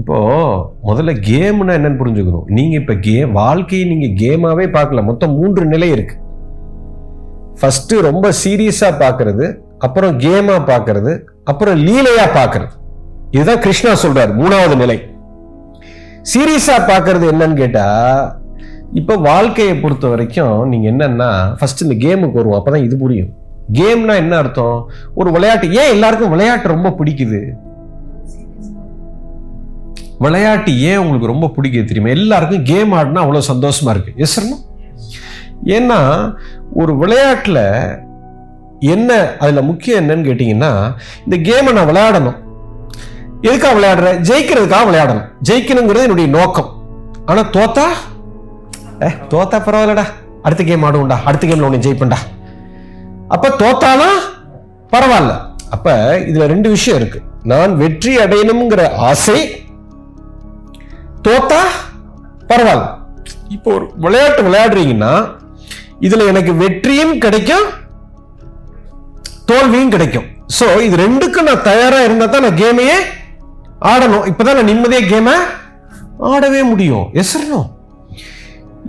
இப்போ முதல்ல கேம்னா என்னன்னு புரிஞ்சுக்கணும். நீங்க இப்ப கேம் வாழ்க்கையை நீங்க கேமாவே பார்க்கல. மொத்தம் மூன்று நிலை இருக்கு. ஃபர்ஸ்ட் ரொம்ப சீரியஸா பார்க்கிறது அப்புறம் கேமா பார்க்கறது அப்புறம் லீலையா பார்க்கறது. இதுதான் கிருஷ்ணா சொல்றாரு மூணாவது நிலை. சீரியஸா பார்க்கறது என்னன்னு கேட்டா இப்ப வாழ்க்கையை பொறுத்த வரைக்கும் நீங்க என்னன்னா ஃபர்ஸ்ட் இந்த கேமுக்கு வருவோம் அப்பதான் இது புரியும். கேம்னா என்ன அர்த்தம்? ஒரு விளையாட்டு ஏன் எல்லாருக்கும் விளையாட்டு ரொம்ப பிடிக்குது? விளையாட்டு ஏன் உங்களுக்கு ரொம்ப பிடிக்குது தெரியுமா? எல்லாருக்கும் கேம் ஆடினா அவ்வளோ சந்தோஷமா இருக்கு. எஸ் ஏன்னா ஒரு விளையாட்டில் என்ன அதில் முக்கியம் என்னன்னு கேட்டிங்கன்னா இந்த கேமை நான் விளையாடணும். எதுக்காக விளையாடுறேன்? ஜெயிக்கிறதுக்காக விளையாடணும். ஜெயிக்கணுங்கிறது என்னுடைய நோக்கம். ஆனால் தோத்தா? ஏ தோத்தா பரவாயில்லடா. அடுத்த கேம் ஆடுவோம்டா. அடுத்த கேமில் உன்னை ஜெயிப்பேன்டா. அப்போ தோத்தாலும் பரவாயில்ல. அப்போ இதில் ரெண்டு விஷயம் இருக்குது நான் வெற்றி அடையணுங்கிற ஆசை தோத்தா? பரவாயில்ல. இப்போ ஒரு விளையாட்டு விளையாடுறீங்கன்னா இதுல எனக்கு வெற்றியும் கிடைக்கும் தோல்வியும் கிடைக்கும். ஸோ இது ரெண்டுக்கும் நான் தயாரா இருந்தா தான் நான் கேமையே ஆடணும். இப்பதான் நான் நிம்மதியா கேமை ஆடவே முடியும். எசரணும்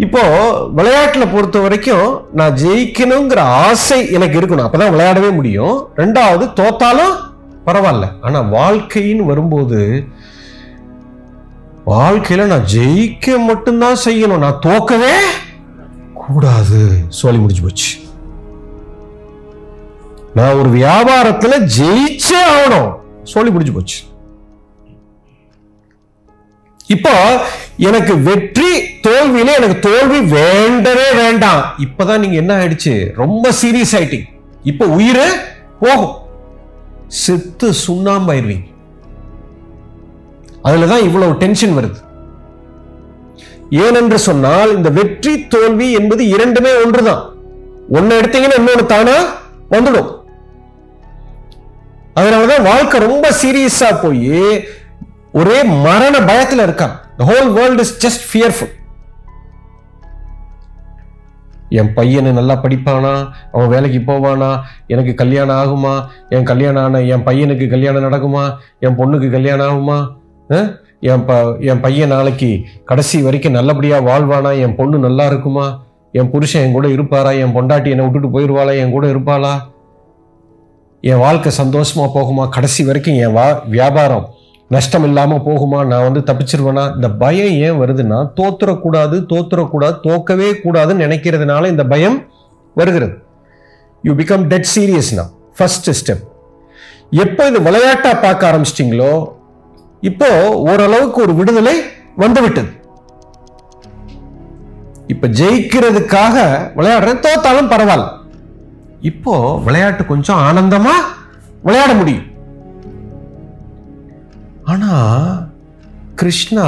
இப்போ விளையாட்டில் பொறுத்த வரைக்கும் நான் ஜெயிக்கணுங்கிற ஆசை எனக்கு இருக்கணும். அப்பதான் விளையாடவே முடியும். ரெண்டாவது தோத்தாலும் பரவாயில்ல. ஆனா வாழ்க்கைன்னு வரும்போது வாழ்க்கையில நான் ஜெயிக்க மட்டும்தான் செய்யணும். நான் தோக்கவே கூடாது. சொல்லி முடிஞ்சு போச்சு. நான் ஒரு வியாபாரத்துல ஜெயிச்சே ஆகணும். சொல்லி முடிஞ்சு போச்சு. இப்போ எனக்கு வெற்றி தோல்வியில எனக்கு தோல்வி வேண்டவே வேண்டாம். இப்பதான் நீங்க என்ன ஆயிடுச்சு? ரொம்ப சீரியஸ் ஆயிட்டீங்க. இப்ப உயிர் போகும். செத்து சுண்ணாம்பாயிருவீங்க. அதுலதான் இவ்வளவு டென்ஷன் வருது. ஏனென்று சொன்னால் இந்த வெற்றி தோல்வி என்பது இரண்டுமே ஒன்றுதான். ஒன்னு எடுத்தீங்கன்னா இன்னொன்று தானா வந்துடும். அதனாலதான் வாழ்க்கை ரொம்ப சீரியஸா போய் ஒரே மரண பயத்தில் இருக்கான். Whole world is just fearful என் பையனை நல்லா படிப்பானா? அவன் வேலைக்கு போவானா? எனக்கு கல்யாணம் ஆகுமா? என் கல்யாணம் ஆன என் பையனுக்கு கல்யாணம் நடக்குமா? என் பொண்ணுக்கு கல்யாணம் ஆகுமா? என் ப என் பையன் நாளைக்கு கடைசி வரைக்கும் நல்லபடியாக வாழ்வானா? என் பொண்ணு நல்லா இருக்குமா? என் புருஷன் என் கூட இருப்பாரா? என் பொண்டாட்டி என்னை விட்டுட்டு போயிடுவாளா என் கூட இருப்பாளா? என் வாழ்க்கை சந்தோஷமாக போகுமா? கடைசி வரைக்கும் என் வா வியாபாரம் நஷ்டம் இல்லாமல் போகுமா? நான் வந்து தப்பிச்சிருவேனா? இந்த பயம் ஏன் வருதுன்னா தோத்துறக்கூடாது தோத்துறக்கூடாது தோக்கவே கூடாதுன்னு நினைக்கிறதுனால இந்த பயம் வருகிறது. யூ பிகம் டெட் சீரியஸ்னா ஃபஸ்ட்டு ஸ்டெப் எப்போ இது விளையாட்டாக பார்க்க ஆரம்பிச்சிட்டிங்களோ இப்போ ஓரளவுக்கு ஒரு விடுதலை வந்துவிட்டது. இப்ப ஜெயிக்கிறதுக்காக விளையாடுறேன் தோத்தாலும் பரவாயில்ல. இப்போ விளையாட்டு கொஞ்சம் ஆனந்தமா விளையாட முடியும். ஆனா Krishna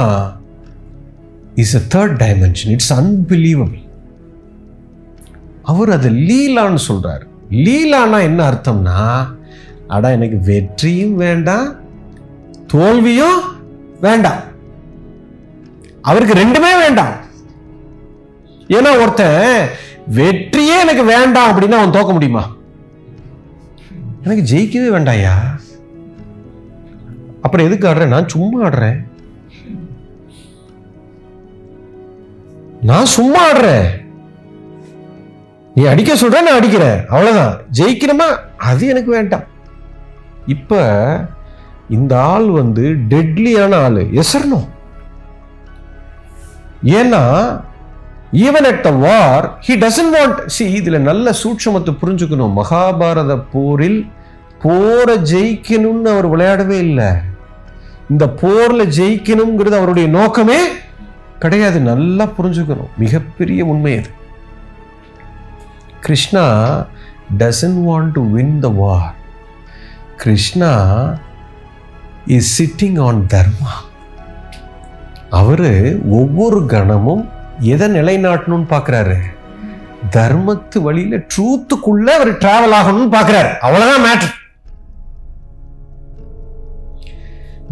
is a third dimension it's unbelievable அவர் அது லீலான்னு சொல்றாரு. லீலானா என்ன அர்த்தம்னா அடா எனக்கு வெற்றியும் வேண்டாம் தோல்வியும் வேண்டாம். அவருக்கு ரெண்டுமே வேண்டாம். ஏன்னா ஒருத்தன் வெற்றியே எனக்கு வேண்டாம் அப்படின்னா அவன் தோக்க முடியுமா? எனக்கு ஜெயிக்கவே வேண்டாயா? அப்புறம் எதுக்கு ஆடுறேன்? நான் சும்மா ஆடுறேன். நான் சும்மா ஆடுறேன். நீ அடிக்க சொல்ற நான் அடிக்கிறேன். அவ்வளவுதான். ஜெயிக்கணுமா? அது எனக்கு வேண்டாம். இப்ப இந்த ஆள் வந்து டெட்லியான ஆள். எசரணும் ஏன்னா even at the war he doesn't want see இதில் நல்ல சூட்சமத்தை புரிஞ்சுக்கணும். மகாபாரத போரில் போரை ஜெயிக்கணும்னு அவர் விளையாடவே இல்லை. இந்த போரில் ஜெயிக்கணுங்கிறது அவருடைய நோக்கமே கிடையாது. நல்லா புரிஞ்சுக்கணும். மிகப்பெரிய உண்மை அது Krishna doesn't want to win the war Krishna is sitting on dharma அவரு ஒவ்வொரு கணமும் எதை நிலைநாட்டணும்னு பார்க்குறாரு? தர்மத்து வழியில ட்ரூத்துக்குள்ளே அவர் டிராவல் ஆகணும்னு பார்க்குறாரு. அவ்வளோதான் மேட்ரு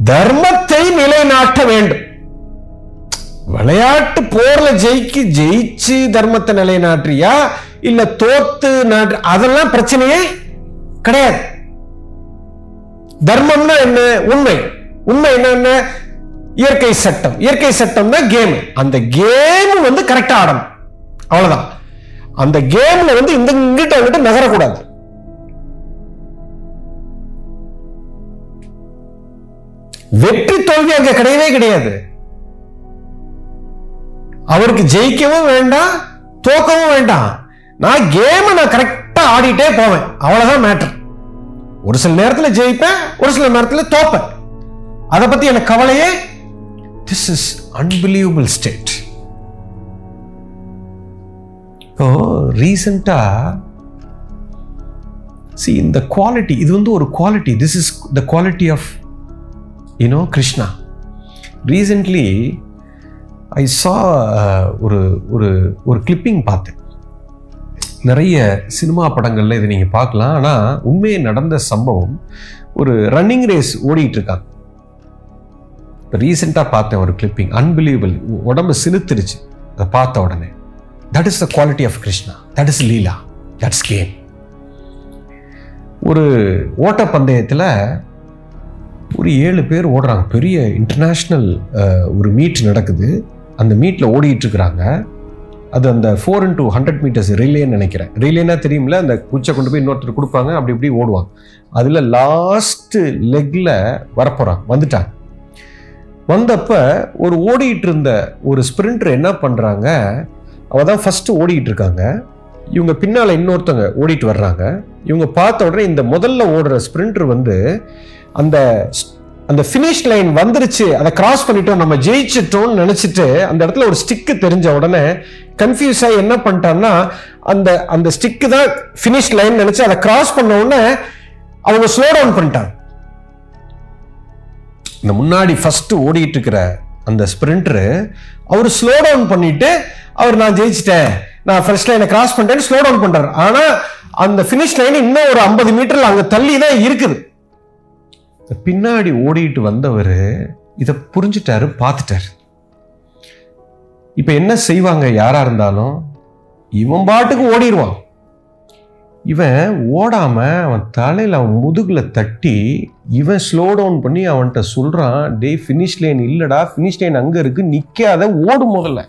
தர்மத்தை நிலைநாட்ட வேண்டும். விளையாட்டு போர்ல ஜெயிக்கு ஜெயிச்சு தர்மத்தை நிலைநாட்டுறியா? இல்ல தோத்து நாட்டு அதெல்லாம் பிரச்சனையே கிடையாது. தர்மம்னா என்ன? உண்மை. உண்மை என்ன இயற்கை சட்டம். இயற்கை சட்டம் தான் கேம் அந்த கேம் வந்து கரெக்டா ஆடணும். அவ்வளவுதான். அந்த கேம்ல வந்து இந்த இங்கிட்ட அங்கிட்ட நகரக்கூடாது. வெற்றி தோல்வி அங்க கிடையவே கிடையாது. அவருக்கு ஜெயிக்கவும் வேண்டாம் தோக்கவும் வேண்டாம். நான் கேமை நான் கரெக்டா ஆடிட்டே போவேன். அவ்வளவுதான் மேட்டர் ஒரு சில நேரத்தில் ஜெயிப்பேன் ஒரு சில நேரத்தில் தோப்பேன். அதை பத்தி எனக்கு கவலையே திஸ் இஸ் அன்பிலீவபிள் ஸ்டேட் இப்போ ரீசண்டா சி இந்த குவாலிட்டி இது வந்து ஒரு quality this is the quality of you know Krishna recently I saw ஒரு ஒரு ஒரு கிளிப்பிங் பார்த்தேன். நிறைய சினிமா படங்களில் இதை நீங்கள் பார்க்கலாம். ஆனால் உண்மையை நடந்த சம்பவம் ஒரு ரன்னிங் ரேஸ் ஓடிட்டு இருக்காங்க இப்போ ரீசெண்டாக பார்த்தேன் ஒரு கிளிப்பிங் அன்பிலீவபிள் உடம்பு சிலுத்துருச்சு அதை பார்த்த உடனே that is the quality of Krishna that is leela that's game ஒரு ஓட்டப்பந்தயத்தில் ஒரு ஏழு பேர் ஓடுறாங்க. பெரிய இன்டர்நேஷ்னல் ஒரு மீட் நடக்குது. அந்த மீட்டில் ஓடிட்டு இருக்கிறாங்க அது அந்த ஃபோர் இன்டூ ஹண்ட்ரட் மீட்டர்ஸ் ரிலேன்னு நினைக்கிறேன். ரிலேனா தெரியும்ல அந்த குச்சை கொண்டு போய் இன்னொருத்தர் கொடுப்பாங்க அப்படி இப்படி ஓடுவாங்க. அதில் லாஸ்ட்டு லெக்கில் வரப்போகிறாங்க வந்துட்டாங்க. வந்தப்ப ஒரு ஓடிட்டு இருந்த ஒரு ஸ்பிரிண்டர் என்ன பண்ணுறாங்க அவள் தான் ஃபஸ்ட்டு ஓடிக்கிட்டு இருக்காங்க. இவங்க பின்னால் இன்னொருத்தவங்க ஓடிட்டு வர்றாங்க. இவங்க பார்த்த உடனே இந்த முதல்ல ஓடுற ஸ்பிரிண்டர் வந்து அந்த அந்த ஃபினிஷ் லைன் வந்துருச்சு. அதை கிராஸ் பண்ணிட்டோம். நம்ம ஜெயிச்சிட்டோம்னு நினச்சிட்டு அந்த இடத்துல ஒரு ஸ்டிக்கு தெரிஞ்ச உடனே கன்ஃபியூஸ் ஆகி என்ன பண்ணிட்டான்னா அந்த அந்த ஸ்டிக்கு தான் ஃபினிஷ் லைன் நினச்சி அதை கிராஸ் பண்ண உடனே அவங்க ஸ்லோ டவுன் பண்ணிட்டாங்க. இந்த முன்னாடி ஃபர்ஸ்ட் ஓடிட்டு இருக்கிற அந்த ஸ்பிரிண்டரு அவர் ஸ்லோ டவுன் பண்ணிட்டு அவர் நான் ஜெயிச்சிட்டேன். நான் ஃபர்ஸ்ட் லைனை கிராஸ் பண்ணிட்டேன்னு ஸ்லோ டவுன் பண்ணுறாரு ஆனால் அந்த ஃபினிஷ் லைன் இன்னும் ஒரு ஐம்பது மீட்டரில் அங்கே தள்ளி தான் இருக்குது. பின்னாடி ஓடிட்டு வந்தவர் இதை புரிஞ்சுட்டாரு பார்த்துட்டாரு இப்போ என்ன செய்வாங்க யாராக இருந்தாலும் இவன் பாட்டுக்கு ஓடிடுவான் இவன் ஓடாமல் அவன் தலையில் அவன் முதுகில் தட்டி இவன் ஸ்லோ டவுன் பண்ணி அவன்கிட்ட சொல்கிறான் டே ஃபினிஷ் லைன் இல்லைடா ஃபினிஷ் லைன் அங்கே இருக்கு நிற்காத ஓடு முதல்ல.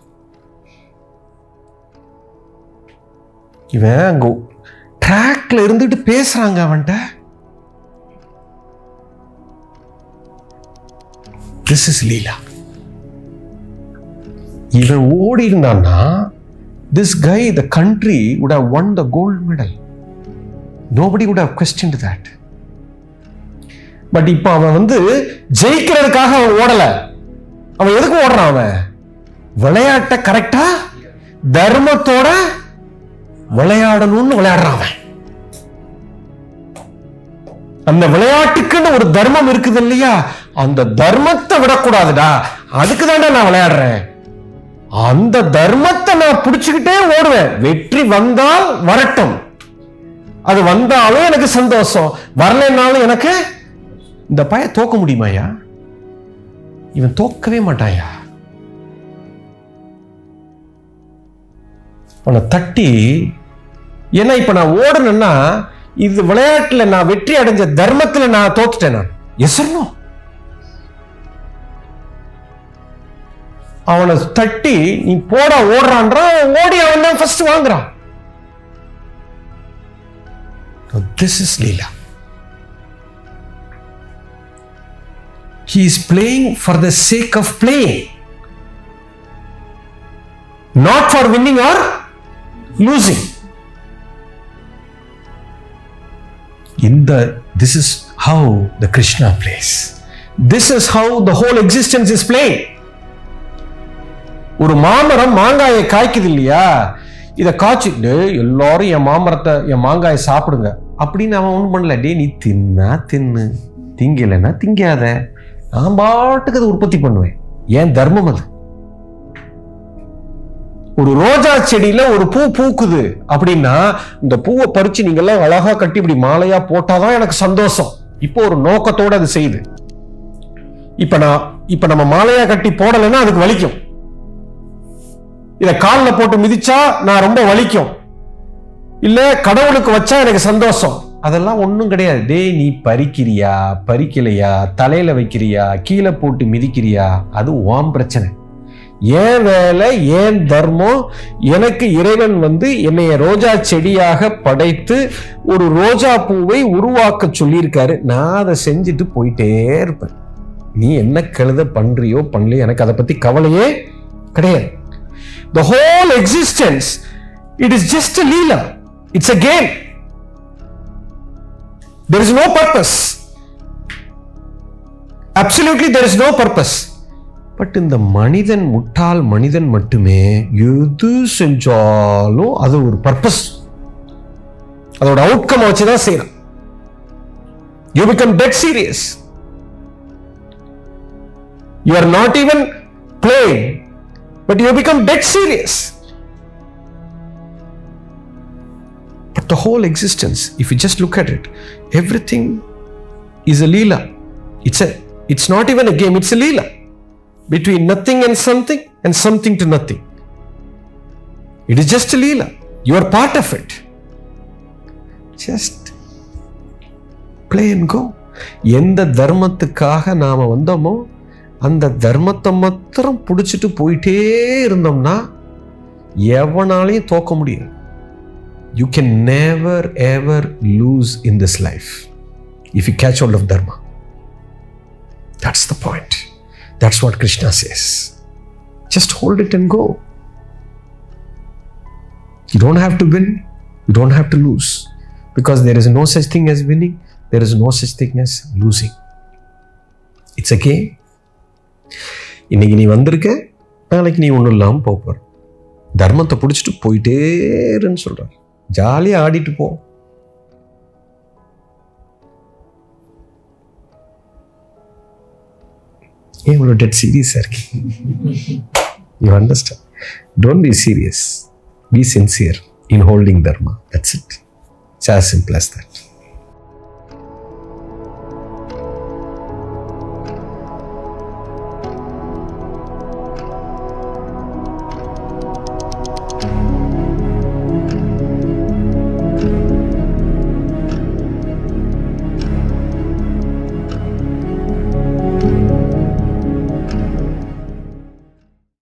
இவன் அங்கே ட்ராக்ல இருந்துட்டு பேசுகிறாங்க அவன்கிட்ட. திஸ் இஸ் லீலா இவன் ஓடி இருந்தான்னா this guy the country would have won the gold medal nobody would have question that but இப்போ அவன் வந்து ஜெயிக்கிறதுக்காக அவன் ஓடலை. அவன் எதுக்கு ஓடுறான் அவன்? விளையாட்டை கரெக்டா தர்மத்தோட விளையாடணும்னு விளையாடுறான் அவன். அந்த விளையாட்டுக்குன்னு ஒரு தர்மம் இருக்குது இல்லையா? அந்த தர்மத்தை விடக்கூடாதுடா. அதுக்கு தாண்டா நான் விளையாடுறேன். அந்த தர்மத்தை நான் பிடிச்சுக்கிட்டே ஓடுவேன். வெற்றி வந்தால் வரட்டும். அது வந்தாலும் எனக்கு சந்தோஷம். வரலைன்னாலும் எனக்கு இந்த பய தோக்க முடியுமாயா இவன் தோக்கவே மாட்டாயா உன்னை தட்டி ஏன்னா இப்ப நான் ஓடணும்னா இது விளையாட்டுல நான் வெற்றி அடைஞ்ச தர்மத்துல நான் தோத்துட்டேன் நான். எசரணும் அவனை தட்டி நீ போட ஓடுறான்றான் ஓடி அவன் தான் ஃபர்ஸ்ட் வாங்குறான் this is Leela He is playing for the sake of playing, not for winning or losing. In the this is how the Krishna plays. This is how the whole existence is playing. ஒரு மாமரம் மாங்காயை காய்க்குது இல்லையா? இதை காய்ச்சிட்டு எல்லாரும் என் மாமரத்தை என் மாங்காயை சாப்பிடுங்க. அப்படின்னு அவன் ஒன்றும் பண்ணல. டே நீ தின்னா தின்னு. திங்கலைன்னா திங்காத. நான் பாட்டுக்கு அதை உற்பத்தி பண்ணுவேன். ஏன் தர்மம் அது? ஒரு ரோஜா செடியில ஒரு பூ பூக்குது அப்படின்னா இந்த பூவை பறிச்சு நீங்க எல்லாம் அழகா கட்டி இப்படி மாலையா போட்டாதான் எனக்கு சந்தோஷம். இப்போ ஒரு நோக்கத்தோட அது செய்யுது. இப்ப நான் இப்ப நம்ம மாலையா கட்டி போடலைன்னா அதுக்கு வலிக்கும். இதை காலில் போட்டு மிதிச்சா நான் ரொம்ப வலிக்கும். இல்லை கடவுளுக்கு வச்சா எனக்கு சந்தோஷம். அதெல்லாம் ஒன்றும் கிடையாது. டேய் நீ பறிக்கிறியா? பறிக்கலையா? தலையில் வைக்கிறியா? கீழே போட்டு மிதிக்கிறியா? அது ஓம் பிரச்சனை. ஏன் வேலை ஏன் தர்மம் எனக்கு இறைவன் வந்து என்னைய ரோஜா செடியாக படைத்து ஒரு ரோஜா பூவை உருவாக்க சொல்லியிருக்காரு. நான் அதை செஞ்சுட்டு போயிட்டே இருப்பேன். நீ என்ன கழுத பண்றியோ பண்ணலையோ எனக்கு அதை பத்தி கவலையே கிடையாது. The whole existence it is just leela it's a game there is no purpose. Absolutely there is no purpose. But இந்த மனிதன் முட்டாள் மனிதன் மட்டுமே எது செஞ்சாலும் அது ஒரு பர்பஸ் அதோட அவுட்கம் வச்சுதான் செய்யறான் you become dead serious you are not even playing But you become dead serious But the whole existence, if you just look at it, everything is a leela. It's a it's not even a game, it's a leela. Between nothing and something and something to nothing. It is just a leela. You are part of it. Just play and go. எந்த தர்மத்துக்காக நாம வந்தோமோ அந்த தர்மத்தை மாத்திரம் பிடிச்சிட்டு போயிட்டே இருந்தோம்னா எவனாலையும் தோக்க முடியாது you can never ever lose in this life if you catch hold of dharma that's the point that's what krishna says just hold it and go you don't have to win you don't have to lose because there is no such thing as winning there is no such thing as losing it's a game இன்னைக்கு நீ வந்திருக்க நாளைக்கு நீ ஒன்றும் இல்லாமல் போகிற தர்மத்தை பிடிச்சிட்டு போயிட்டேருன்னு சொல்கிறார் ஜாலியாக ஆடிட்டு போ. ஏன் இவ்வளோ டெட் சீரியஸாக இருக்கு you understand don't be serious be sincere in holding dharma. That's it it's as simple as that